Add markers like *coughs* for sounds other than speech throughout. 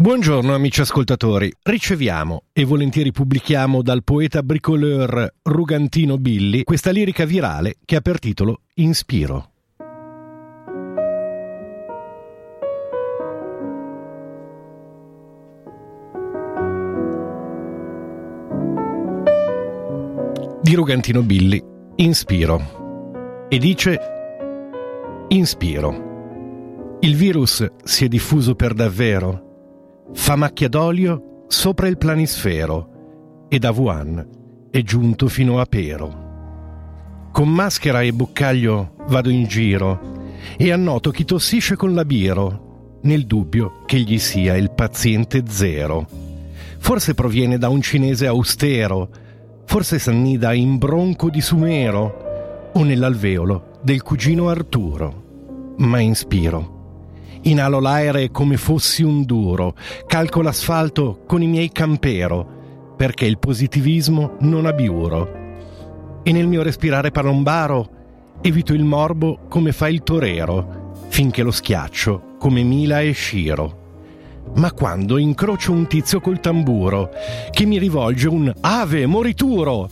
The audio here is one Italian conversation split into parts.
Buongiorno amici ascoltatori, riceviamo e volentieri pubblichiamo dal poeta bricoleur Rugantino Billi questa lirica virale che ha per titolo Inspiro. Di Rugantino Billi, Inspiro. E dice Inspiro. Il virus si è diffuso per davvero fa macchia d'olio sopra il planisfero e da Wuhan è giunto fino a Pero. Con maschera e boccaglio vado in giro e annoto chi tossisce con la biro, nel dubbio che gli sia il paziente zero. Forse proviene da un cinese austero, forse s'annida in bronco di Sumero o nell'alveolo del cugino Arturo. Ma inspiro Inalo l'aere come fossi un duro, calco l'asfalto con i miei campero, perché il positivismo non ha biuro. E nel mio respirare palombaro evito il morbo come fa il torero, finché lo schiaccio come Mila e Sciro. Ma quando incrocio un tizio col tamburo, che mi rivolge un Ave morituro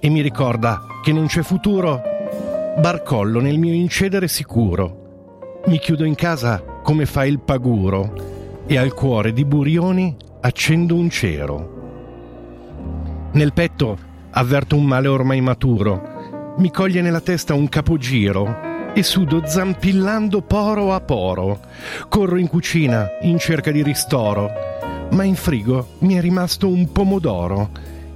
e mi ricorda che non c'è futuro, barcollo nel mio incedere sicuro. Mi chiudo in casa come fa il paguro e al cuore di Burioni accendo un cero. Nel petto avverto un male ormai maturo, mi coglie nella testa un capogiro e sudo zampillando poro a poro. Corro in cucina in cerca di ristoro, ma in frigo mi è rimasto un pomodoro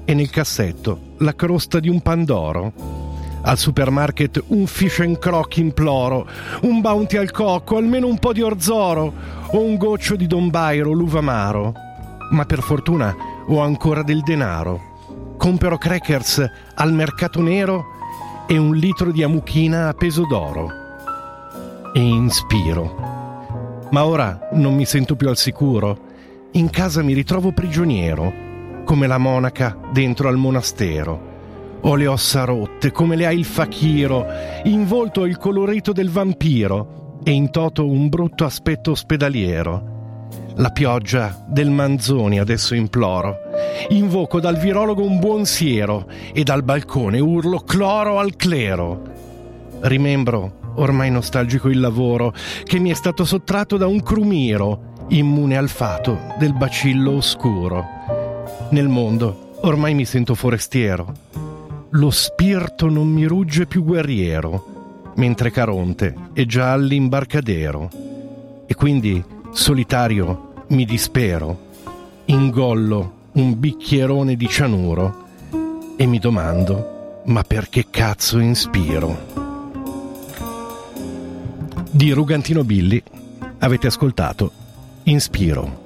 e nel cassetto la crosta di un pandoro. Al supermarket un fish and croc imploro, un bounty al cocco, almeno un po' di orzoro o un goccio di Don Bairo, l'uvamaro. Ma per fortuna ho ancora del denaro. Compero crackers al mercato nero e un litro di amuchina a peso d'oro. E inspiro. Ma ora non mi sento più al sicuro. In casa mi ritrovo prigioniero, come la monaca dentro al monastero ho le ossa rotte come le ha il fakiro, in volto il colorito del vampiro e in toto un brutto aspetto ospedaliero. La pioggia del Manzoni adesso imploro. Invoco dal virologo un buon siero e dal balcone urlo cloro al clero. Rimembro, ormai nostalgico il lavoro, che mi è stato sottratto da un crumiro, immune al fato del bacillo oscuro. Nel mondo ormai mi sento forestiero lo spirito non mi rugge più guerriero, mentre Caronte è già all'imbarcadero. E quindi, solitario, mi dispero, ingollo un bicchierone di cianuro e mi domando, ma perché cazzo inspiro? Di Rugantino Billi avete ascoltato Inspiro.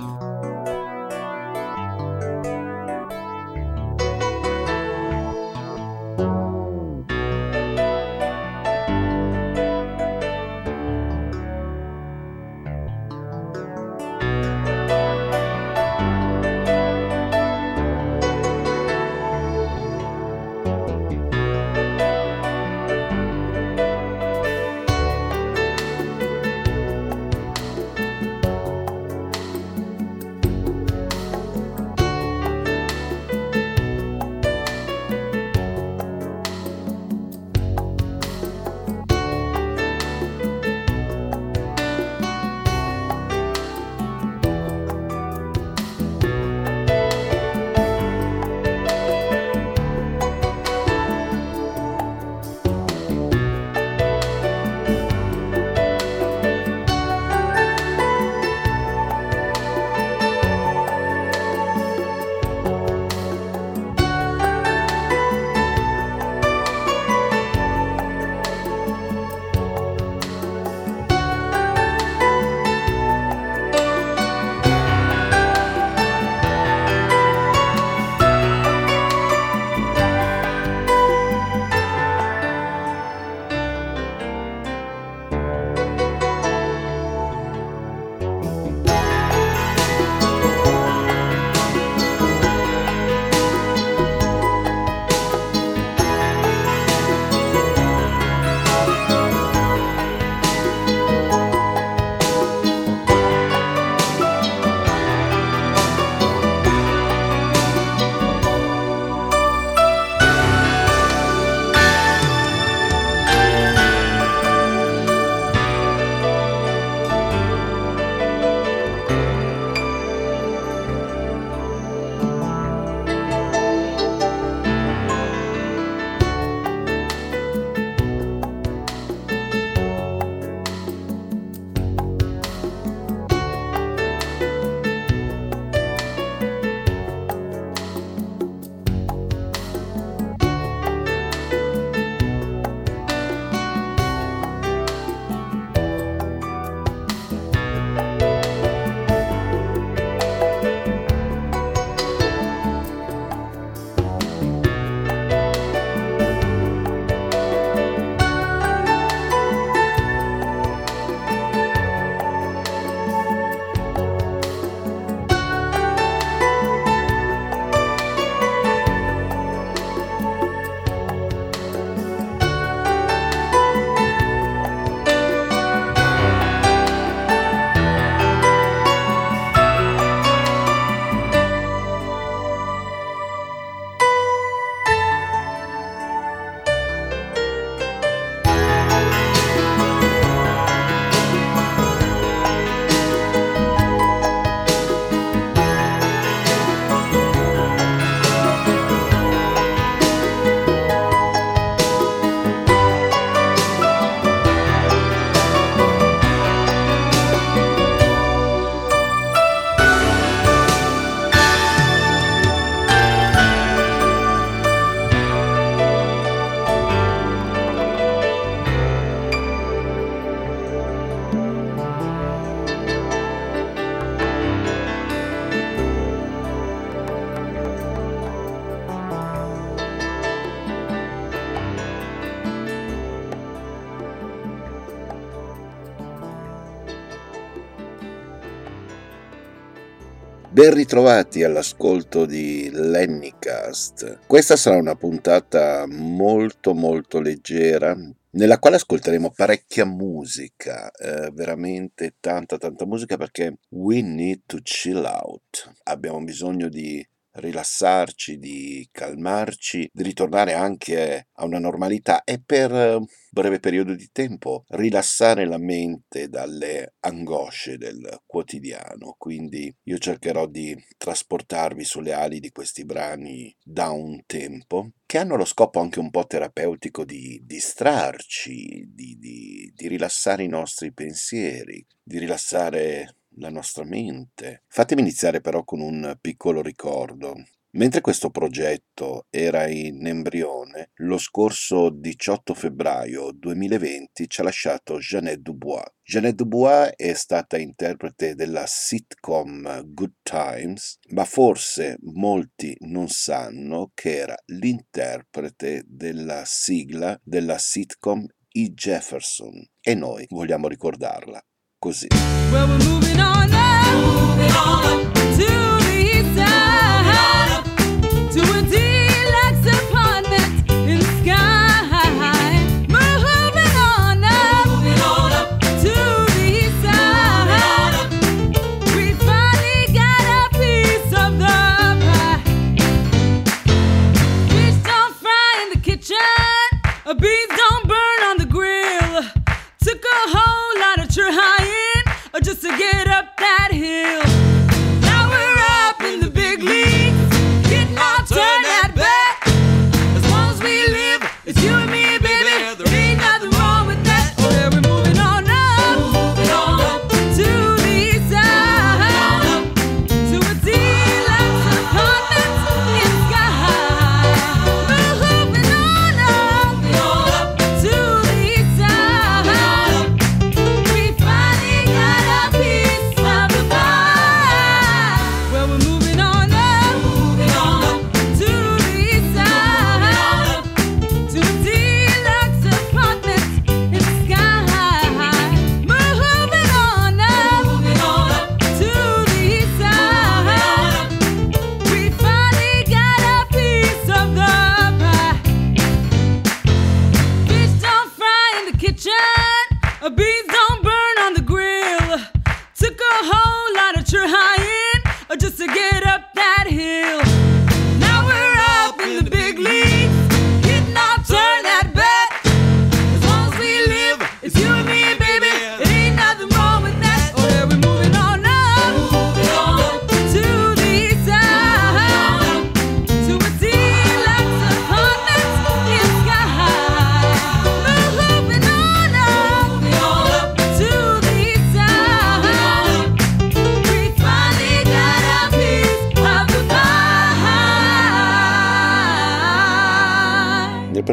Ben ritrovati all'ascolto di Lennycast. Questa sarà una puntata molto molto leggera nella quale ascolteremo parecchia musica, eh, veramente tanta tanta musica perché we need to chill out. Abbiamo bisogno di rilassarci, di calmarci, di ritornare anche a una normalità e per breve periodo di tempo rilassare la mente dalle angosce del quotidiano. Quindi io cercherò di trasportarvi sulle ali di questi brani da un tempo che hanno lo scopo anche un po' terapeutico di distrarci, di, di, di rilassare i nostri pensieri, di rilassare la nostra mente. Fatemi iniziare però con un piccolo ricordo. Mentre questo progetto era in embrione, lo scorso 18 febbraio 2020 ci ha lasciato Jeannette Dubois. Jeannette Dubois è stata interprete della sitcom Good Times, ma forse molti non sanno che era l'interprete della sigla della sitcom E. Jefferson e noi vogliamo ricordarla così. Well,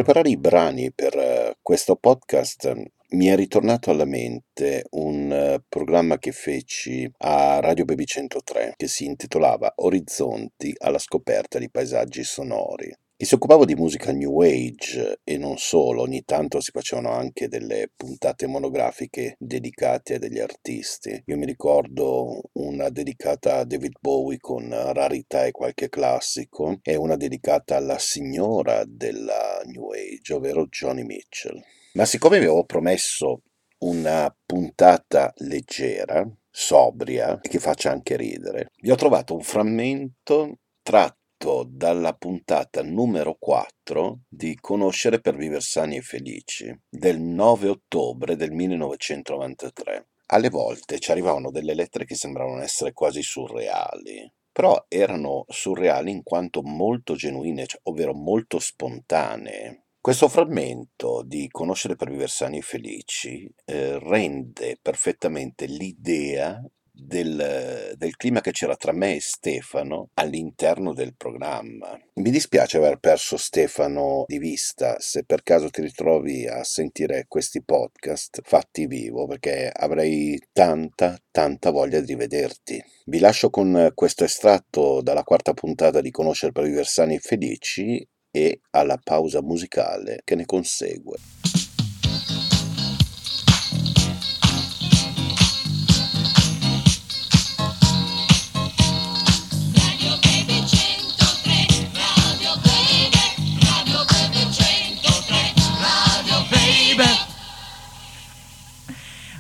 preparare i brani per eh, questo podcast mi è ritornato alla mente un eh, programma che feci a Radio Baby 103 che si intitolava Orizzonti alla scoperta di paesaggi sonori che si occupava di musica new age e non solo, ogni tanto si facevano anche delle puntate monografiche dedicate a degli artisti. Io mi ricordo una dedicata a David Bowie con rarità e qualche classico e una dedicata alla signora della new age, ovvero Johnny Mitchell. Ma siccome vi avevo promesso una puntata leggera, sobria che faccia anche ridere, vi ho trovato un frammento tratto tratto dalla puntata numero 4 di Conoscere per vivere sani e felici del 9 ottobre del 1993. Alle volte ci arrivavano delle lettere che sembravano essere quasi surreali, però erano surreali in quanto molto genuine, cioè, ovvero molto spontanee. Questo frammento di Conoscere per vivere sani e felici eh, rende perfettamente l'idea del, del, clima che c'era tra me e Stefano all'interno del programma. Mi dispiace aver perso Stefano di vista, se per caso ti ritrovi a sentire questi podcast fatti vivo, perché avrei tanta, tanta voglia di rivederti. Vi lascio con questo estratto dalla quarta puntata di Conoscere per i versani felici e alla pausa musicale che ne consegue.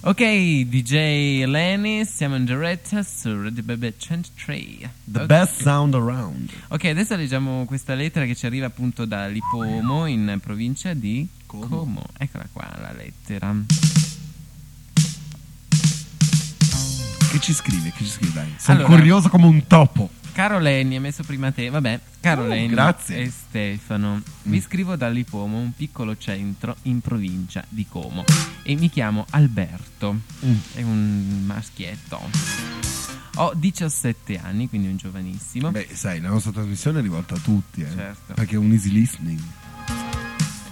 Ok, DJ Lenny, siamo in diretta su Radio Bebe 103. The Ok. best sound around. Ok, adesso leggiamo questa lettera che ci arriva appunto da Lipomo in provincia di Como. Como. Eccola qua la lettera. Che ci scrive? Che ci scrive? Dai. Sono Allora. curioso come un topo. Caro Lenny, ha messo prima te. Vabbè, caro Oh, Lenny grazie. e Stefano, vi scrivo da Lipomo, un piccolo centro in provincia di Como. E mi chiamo Alberto. Mm. È un maschietto. Ho 17 anni, quindi un giovanissimo. Beh, sai, la nostra trasmissione è rivolta a tutti, eh. Certo. Perché è un easy listening.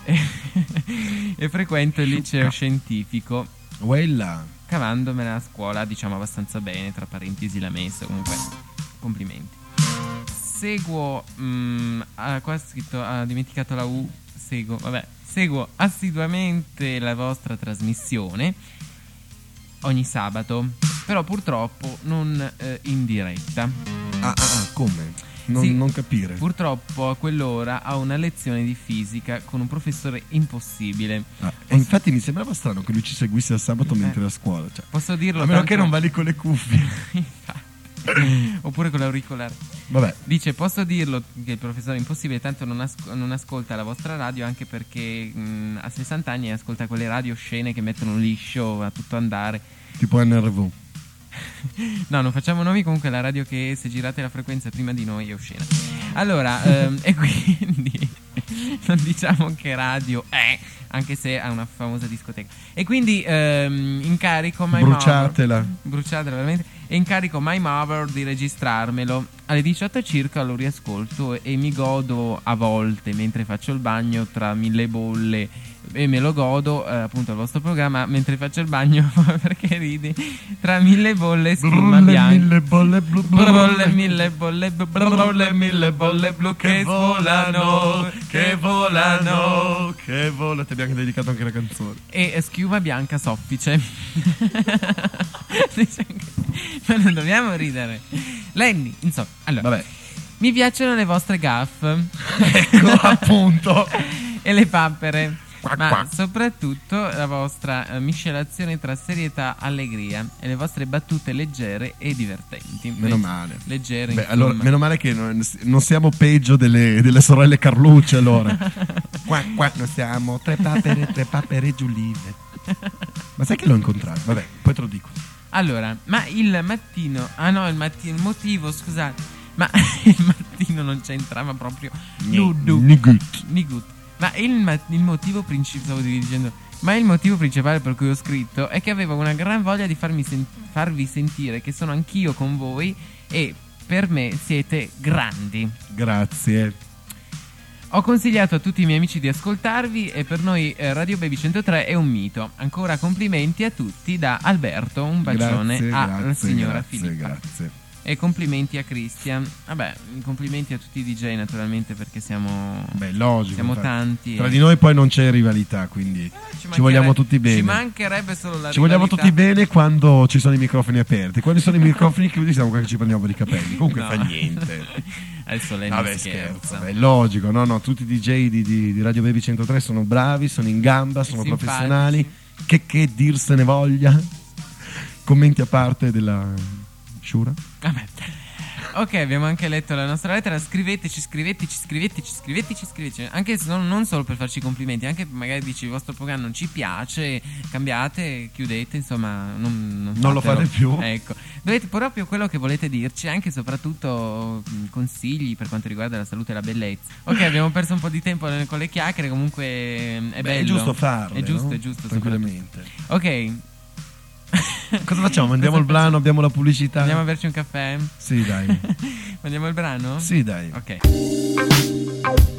*laughs* e frequento il liceo scientifico Quella. cavandomela a scuola diciamo abbastanza bene tra parentesi l'ha messo comunque complimenti seguo mm, ah, qua ha scritto ha dimenticato la U seguo vabbè seguo assiduamente la vostra trasmissione ogni sabato però purtroppo non eh, in diretta Ah, ah, ah, come? Non, Sì. non capire. purtroppo a quell'ora ho una lezione di fisica con un professore impossibile Ah, e infatti mi sembrava strano che lui ci seguisse al sabato Eh. mentre era a scuola. Cioè, posso dirlo a meno tanto- che non va lì con le cuffie. *laughs* Infatti. *coughs* Oppure con l'auricolare. Vabbè, Dice: Posso dirlo che il professore è impossibile, tanto non, asco- non ascolta la vostra radio, anche perché mh, ha 60 anni e ascolta quelle radio scene che mettono liscio a tutto andare. tipo NRV. *laughs* No, non facciamo nomi, comunque la radio che se girate la frequenza prima di noi è oscena. Allora, ehm, *laughs* e quindi *laughs* non diciamo che radio è, anche se ha una famosa discoteca. E quindi ehm, incarico My Bruciatela. Mother, bruciatela veramente, e incarico My Mother di registrarmelo. Alle 18 circa lo riascolto e mi godo a volte mentre faccio il bagno tra mille bolle e me lo godo eh, appunto il vostro programma mentre faccio il bagno *laughs* perché ridi tra mille bolle schiuma bianca mille bolle blu Bolle, mille bolle, blu, bolle, mille bolle blu che volano, che volano. che volano. Ti abbiamo dedicato anche la canzone. E schiuma bianca soffice. *laughs* Ma non dobbiamo ridere. Lenny, insomma, allora, Vabbè, mi piacciono le vostre gaffe ecco appunto. *laughs* e le pappere. Quack, ma quack. soprattutto la vostra eh, miscelazione tra serietà e allegria e le vostre battute leggere e divertenti. Meno Legge- male. Leggere, Beh, insomma. allora, meno male che non, non siamo peggio delle, delle sorelle Carlucci, allora. qua, qua, noi siamo tre papere, tre papere giulive. Ma sai che l'ho incontrato? Vabbè, poi te lo dico. Allora, ma il mattino. Ah no, il mattino. Il motivo, scusate. Ma *laughs* il mattino non c'entrava proprio. Nudo. Nigut. Nigut. Ma il, ma- il motivo principale. Stavo dicendo. Ma il motivo principale per cui ho scritto è che avevo una gran voglia di sen- farvi sentire che sono anch'io con voi e per me siete grandi. Grazie. Ho consigliato a tutti i miei amici di ascoltarvi e per noi eh, Radio Baby 103 è un mito. Ancora complimenti a tutti da Alberto, un bacione Grazie, alla grazie, signora grazie, Filippa. grazie. E complimenti a Christian. Vabbè, complimenti a tutti i DJ naturalmente perché siamo, Beh, logico. siamo tanti. Tra e- di noi poi non c'è rivalità, quindi Eh, ci, mancherebbe- vogliamo tutti bene. Ci mancherebbe solo la Ci vogliamo rivalità. tutti bene quando ci sono i microfoni aperti. Quando sono i microfoni chiusi siamo qua che ci prendiamo per i capelli. Comunque No. fa niente. *laughs* Adesso lei Vabbè, scherzo. È logico, no, no. Tutti i DJ di, di- di Radio Baby 103 sono bravi, sono in gamba, sono Simpatici. professionali. Che, che dirsene voglia. Commenti a parte della Shura. Vabbè. Ok, abbiamo anche letto la nostra lettera. Scriveteci, scriveteci, scriveteci, scriveteci, scriveteci. Anche se non, non solo per farci complimenti, anche magari dici il vostro programma non ci piace, cambiate, chiudete, insomma, non, Non lo fatelo. fate più. Ecco, dovete proprio quello che volete dirci, anche e soprattutto mh, consigli per quanto riguarda la salute e la bellezza. Ok, abbiamo perso un po' di tempo con le chiacchiere, comunque mh, è Beh, bello. è giusto farlo. È giusto, è giusto. Tranquillamente. Ok, *laughs* Cosa facciamo? Mandiamo il brano, abbiamo la pubblicità. andiamo a berci un caffè? Sì, dai. *laughs* Mandiamo il brano? Sì, dai. Ok.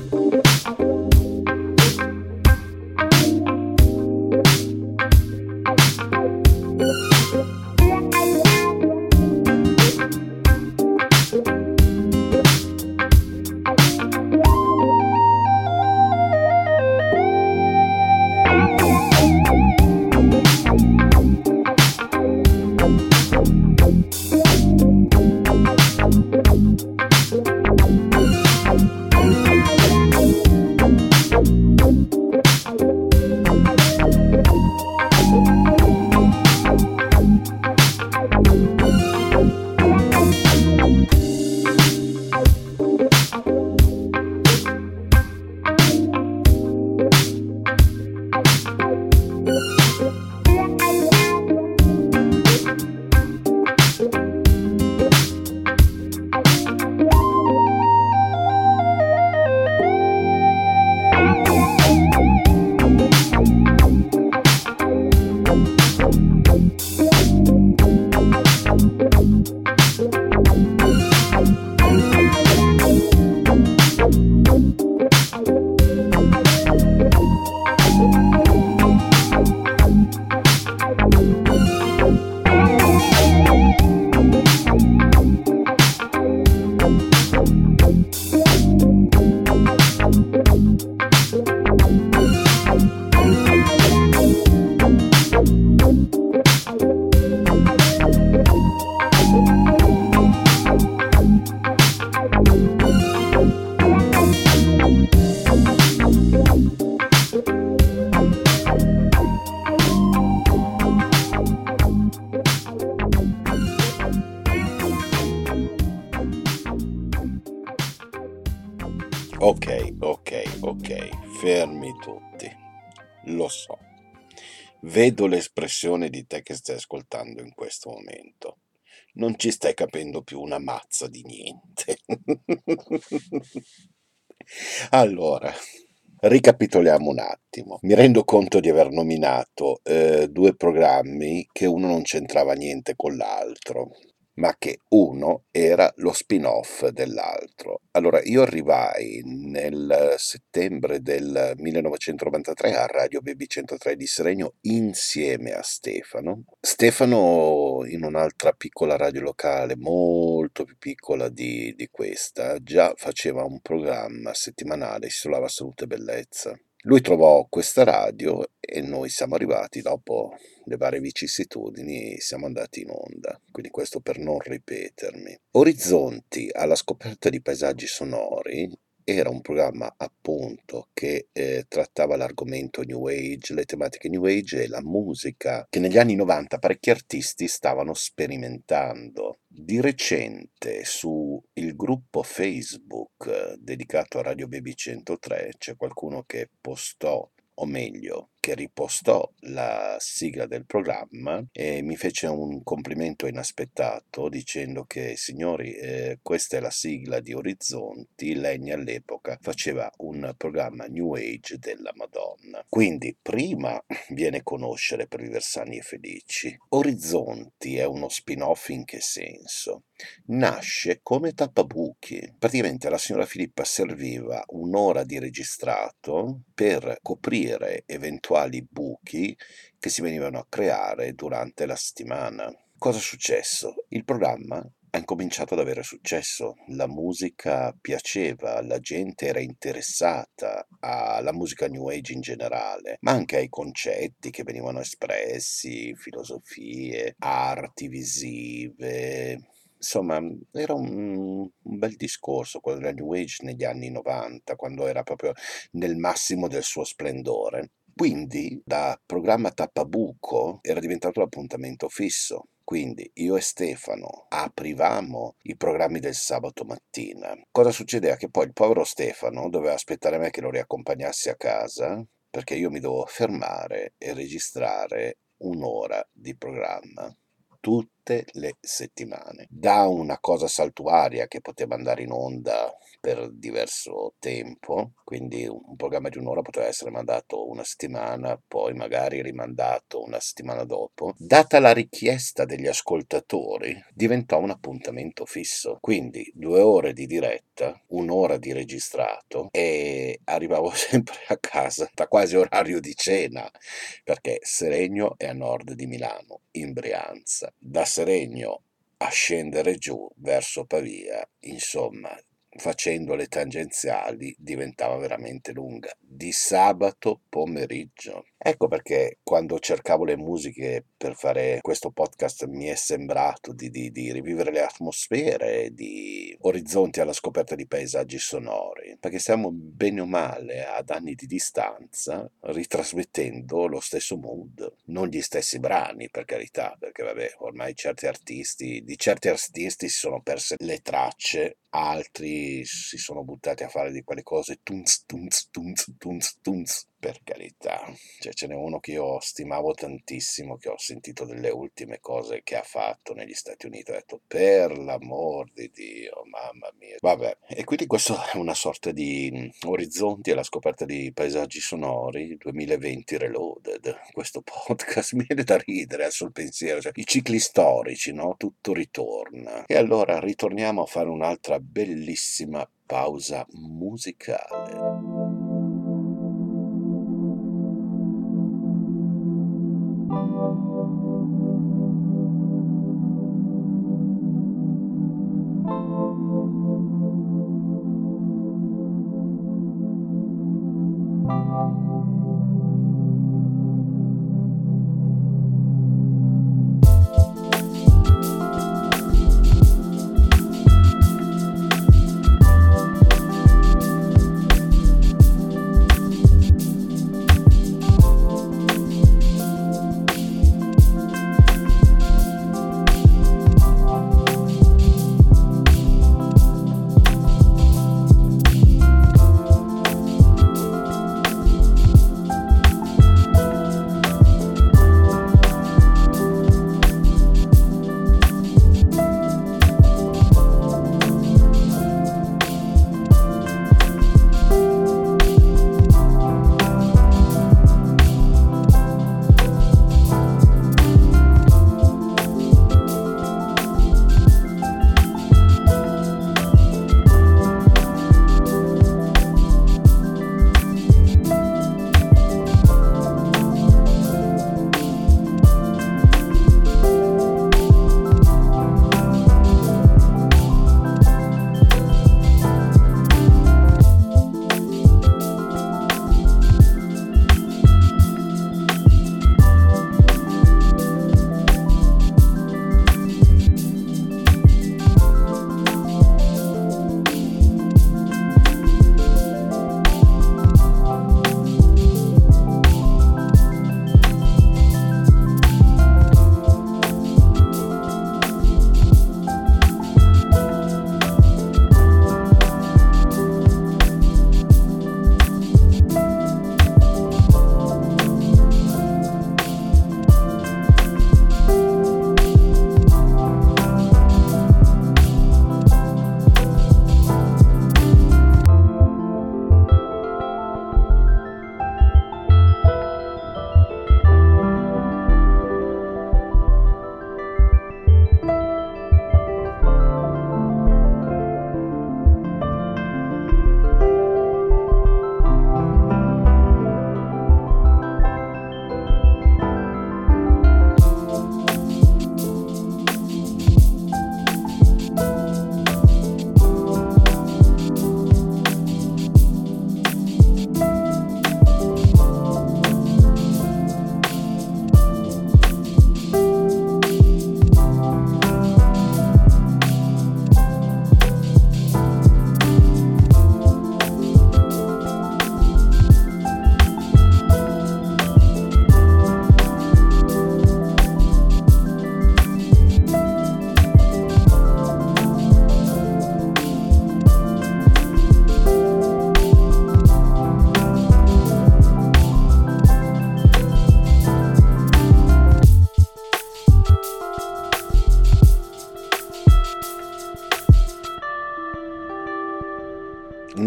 Vedo l'espressione di te che stai ascoltando in questo momento. Non ci stai capendo più una mazza di niente. *laughs* allora, ricapitoliamo un attimo. Mi rendo conto di aver nominato eh, due programmi che uno non c'entrava niente con l'altro ma che uno era lo spin-off dell'altro. Allora, io arrivai nel settembre del 1993 a Radio Baby 103 di Seregno insieme a Stefano. Stefano in un'altra piccola radio locale, molto più piccola di, di questa, già faceva un programma settimanale, si chiamava Salute e Bellezza. Lui trovò questa radio e noi siamo arrivati dopo le varie vicissitudini, siamo andati in onda. Quindi questo per non ripetermi. Orizzonti alla scoperta di paesaggi sonori era un programma appunto che eh, trattava l'argomento New Age, le tematiche New Age e la musica che negli anni 90 parecchi artisti stavano sperimentando. Di recente su il gruppo Facebook eh, dedicato a Radio Baby 103 c'è qualcuno che postò o meglio, che ripostò la sigla del programma e mi fece un complimento inaspettato dicendo che signori eh, questa è la sigla di Orizzonti, Legni all'epoca faceva un programma New Age della Madonna. Quindi prima *laughs* viene a conoscere per vivere sani e felici. Orizzonti è uno spin-off in che senso? Nasce come tappabuchi. Praticamente la signora Filippa serviva un'ora di registrato per coprire eventuali buchi che si venivano a creare durante la settimana. Cosa è successo? Il programma ha incominciato ad avere successo, la musica piaceva, la gente era interessata alla musica New Age in generale, ma anche ai concetti che venivano espressi, filosofie, arti visive, Insomma, era un, un bel discorso quello della New Age negli anni 90, quando era proprio nel massimo del suo splendore. Quindi, da programma tappabuco era diventato l'appuntamento fisso. Quindi io e Stefano aprivamo i programmi del sabato mattina. Cosa succedeva? Che poi il povero Stefano doveva aspettare me che lo riaccompagnassi a casa perché io mi dovevo fermare e registrare un'ora di programma tutte le settimane. Da una cosa saltuaria che poteva andare in onda per diverso tempo, quindi un programma di un'ora poteva essere mandato una settimana, poi magari rimandato una settimana dopo. Data la richiesta degli ascoltatori, diventò un appuntamento fisso, quindi due ore di diretta, un'ora di registrato e arrivavo *laughs* sempre a casa da quasi orario di cena, perché Seregno è a nord di Milano, in Brianza. Da Seregno a scendere giù verso Pavia, insomma, facendo le tangenziali diventava veramente lunga, di sabato pomeriggio. Ecco perché quando cercavo le musiche per fare questo podcast mi è sembrato di, di, di rivivere le atmosfere, di orizzonti alla scoperta di paesaggi sonori, perché siamo bene o male ad anni di distanza ritrasmettendo lo stesso mood, non gli stessi brani per carità, perché vabbè ormai certi artisti, di certi artisti si sono perse le tracce, altri si sono buttati a fare di quelle cose tunz tunz tunz tunz tunz per carità, cioè, ce n'è uno che io stimavo tantissimo, che ho sentito delle ultime cose che ha fatto negli Stati Uniti, ho detto per l'amor di Dio, mamma mia. Vabbè, e quindi questo è una sorta di orizzonti alla scoperta di paesaggi sonori 2020 Reloaded, questo podcast *laughs* mi viene da ridere sul pensiero, cioè, i cicli storici, no? Tutto ritorna. E allora ritorniamo a fare un'altra bellissima pausa musicale.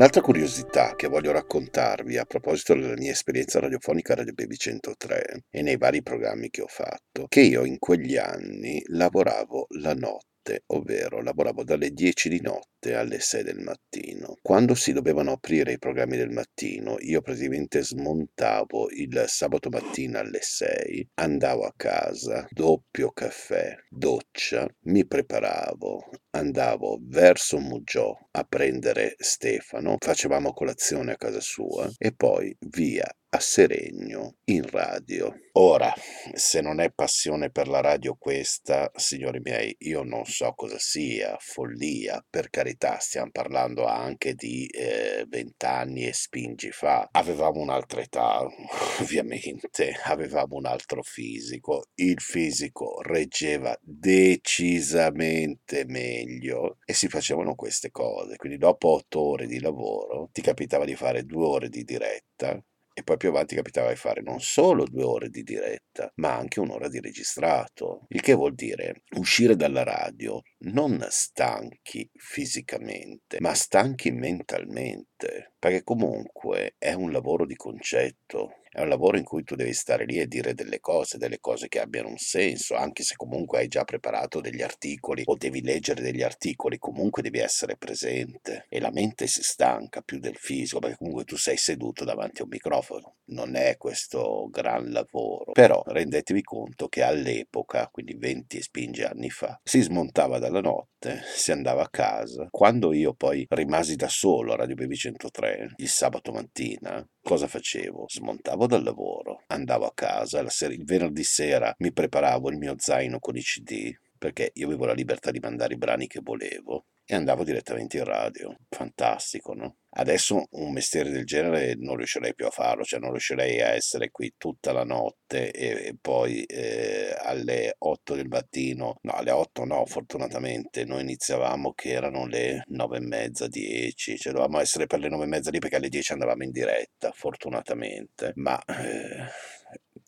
Un'altra curiosità che voglio raccontarvi a proposito della mia esperienza radiofonica a Radio Baby 103 e nei vari programmi che ho fatto, che io in quegli anni lavoravo la notte ovvero lavoravo dalle 10 di notte alle 6 del mattino. Quando si dovevano aprire i programmi del mattino, io praticamente smontavo il sabato mattina alle 6, andavo a casa, doppio caffè, doccia, mi preparavo, andavo verso Mugiò a prendere Stefano, facevamo colazione a casa sua e poi via a Seregno in radio. Ora, se non è passione per la radio questa, signori miei, io non so cosa sia, follia, per carità, stiamo parlando anche di eh, vent'anni eh, e spingi fa. Avevamo un'altra età, *laughs* ovviamente, avevamo un altro fisico, il fisico reggeva decisamente meglio e si facevano queste cose, quindi dopo otto ore di lavoro ti capitava di fare due ore di diretta e poi più avanti capitava di fare non solo due ore di diretta, ma anche un'ora di registrato. Il che vuol dire uscire dalla radio non stanchi fisicamente, ma stanchi mentalmente, perché comunque è un lavoro di concetto è un lavoro in cui tu devi stare lì e dire delle cose, delle cose che abbiano un senso, anche se comunque hai già preparato degli articoli o devi leggere degli articoli, comunque devi essere presente e la mente si stanca più del fisico perché comunque tu sei seduto davanti a un microfono. Non è questo gran lavoro, però rendetevi conto che all'epoca, quindi 20 e spinge anni fa, si smontava dalla notte, si andava a casa. Quando io poi rimasi da solo a Radio Baby 103 il sabato mattina, cosa facevo? Smontavo dal lavoro, andavo a casa, sera, il venerdì sera mi preparavo il mio zaino con i CD, perché io avevo la libertà di mandare i brani che volevo e andavo direttamente in radio. Fantastico, no? Adesso un mestiere del genere non riuscirei più a farlo, cioè non riuscirei a essere qui tutta la notte e, e poi eh, alle 8 del mattino, no alle 8 no fortunatamente, noi iniziavamo che erano le 9 e mezza, 10, cioè dovevamo essere per le 9 e mezza lì perché alle 10 andavamo in diretta fortunatamente, ma... Eh,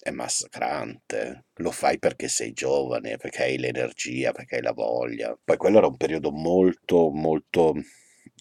è massacrante. Lo fai perché sei giovane, perché hai l'energia, perché hai la voglia. Poi quello era un periodo molto, molto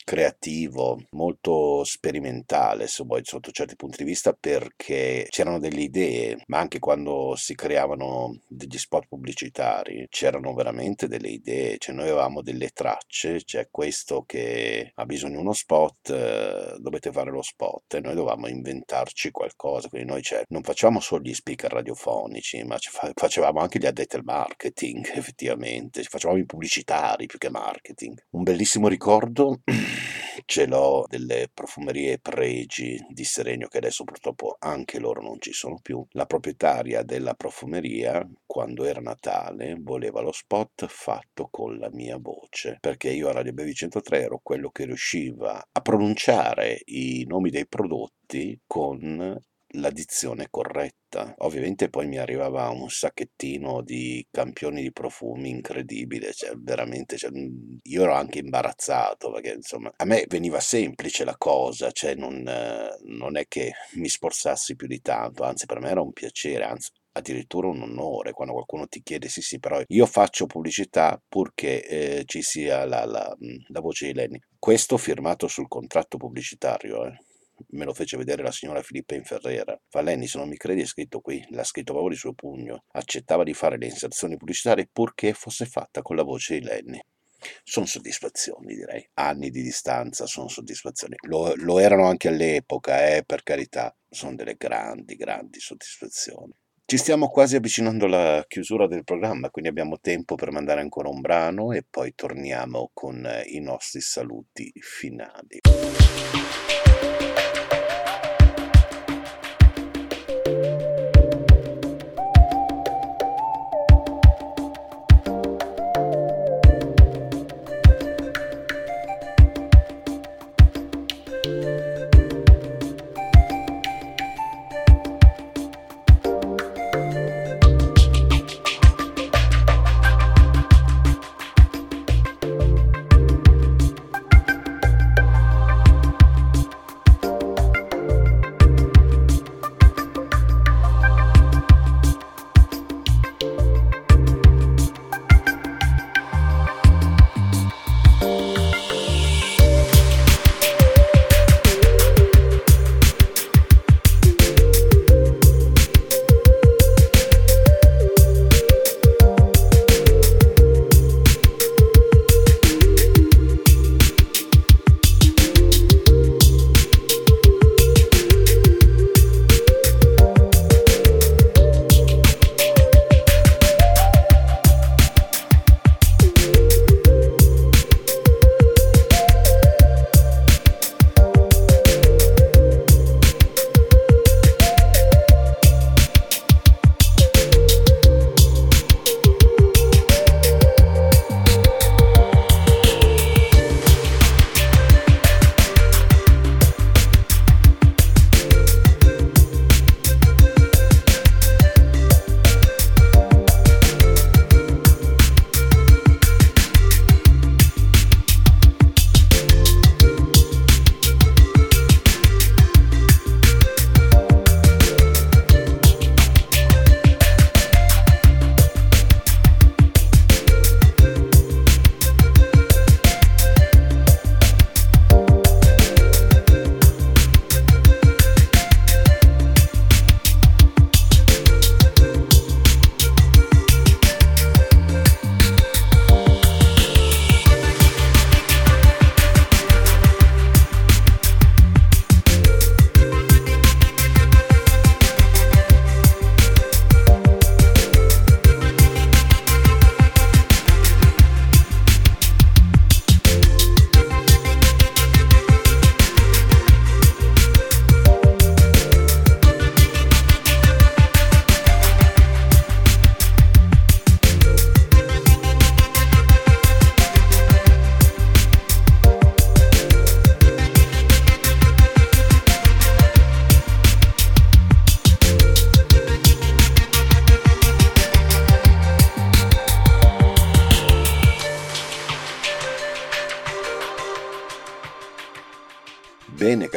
creativo, molto sperimentale, se vuoi, sotto certi punti di vista, perché c'erano delle idee, ma anche quando si creavano degli spot pubblicitari c'erano veramente delle idee, cioè noi avevamo delle tracce, c'è questo che ha bisogno di uno spot, eh, dovete fare lo spot e noi dovevamo inventarci qualcosa, quindi noi cioè, non facciamo solo gli speaker radiofonici, ma facevamo anche gli addetti al marketing, *laughs* effettivamente, facevamo i pubblicitari più che marketing. Un bellissimo ricordo *clears throat* ce l'ho delle profumerie Pregi di Serenio che adesso purtroppo anche loro non ci sono più. La proprietaria della profumeria, quando era Natale, voleva lo spot fatto con la mia voce, perché io a Radio Bevi 103 ero quello che riusciva a pronunciare i nomi dei prodotti con la dizione corretta. Ovviamente poi mi arrivava un sacchettino di campioni di profumi incredibile, cioè veramente, cioè, mhmm, io ero anche imbarazzato perché insomma a me veniva semplice la cosa, cioè non, non è che mi sforzassi più di tanto, anzi per me era un piacere, anzi addirittura un onore quando qualcuno ti chiede sì sì però io faccio pubblicità purché eh, ci sia la, la, mhmm, la, voce di Lenny questo firmato sul contratto pubblicitario eh me lo fece vedere la signora Filippa Inferrera. Lenny, se non mi credi, è scritto qui, l'ha scritto proprio di suo pugno. Accettava di fare le inserzioni pubblicitarie purché fosse fatta con la voce di Lenny. Sono soddisfazioni, direi. Anni di distanza sono soddisfazioni. Lo, lo erano anche all'epoca, eh, per carità. Sono delle grandi, grandi soddisfazioni. Ci stiamo quasi avvicinando alla chiusura del programma, quindi abbiamo tempo per mandare ancora un brano e poi torniamo con i nostri saluti finali.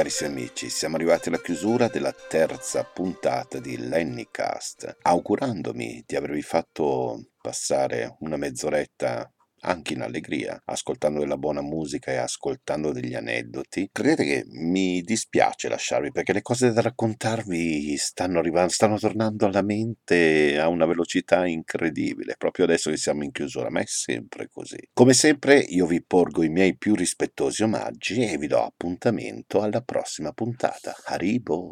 Carissimi amici, siamo arrivati alla chiusura della terza puntata di Lennycast. Augurandomi di avervi fatto passare una mezz'oretta anche in allegria, ascoltando della buona musica e ascoltando degli aneddoti. Credete che mi dispiace lasciarvi perché le cose da raccontarvi stanno arrivando, stanno tornando alla mente a una velocità incredibile, proprio adesso che siamo in chiusura, ma è sempre così. Come sempre io vi porgo i miei più rispettosi omaggi e vi do appuntamento alla prossima puntata. Haribo!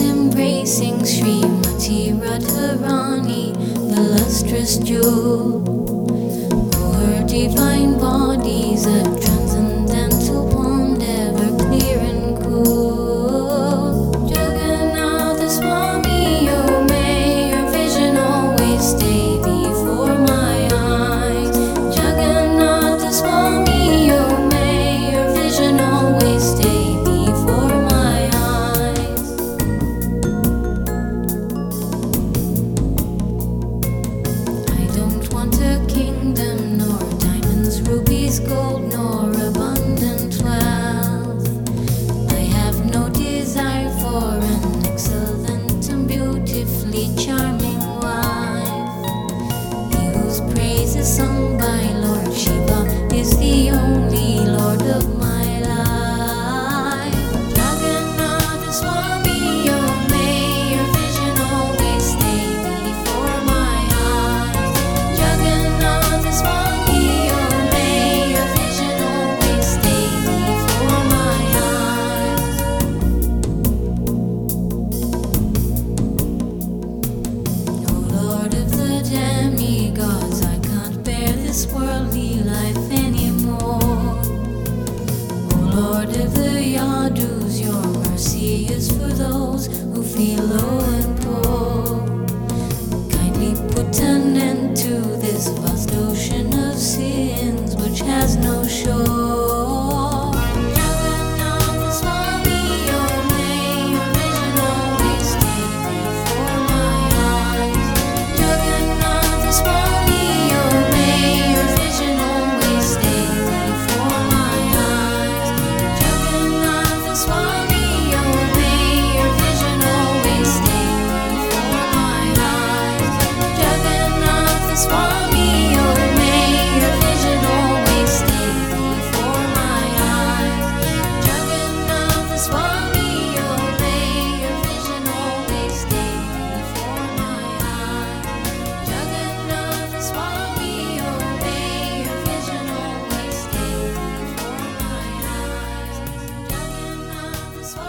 embracing Srimati Radharani, the lustrous jewel.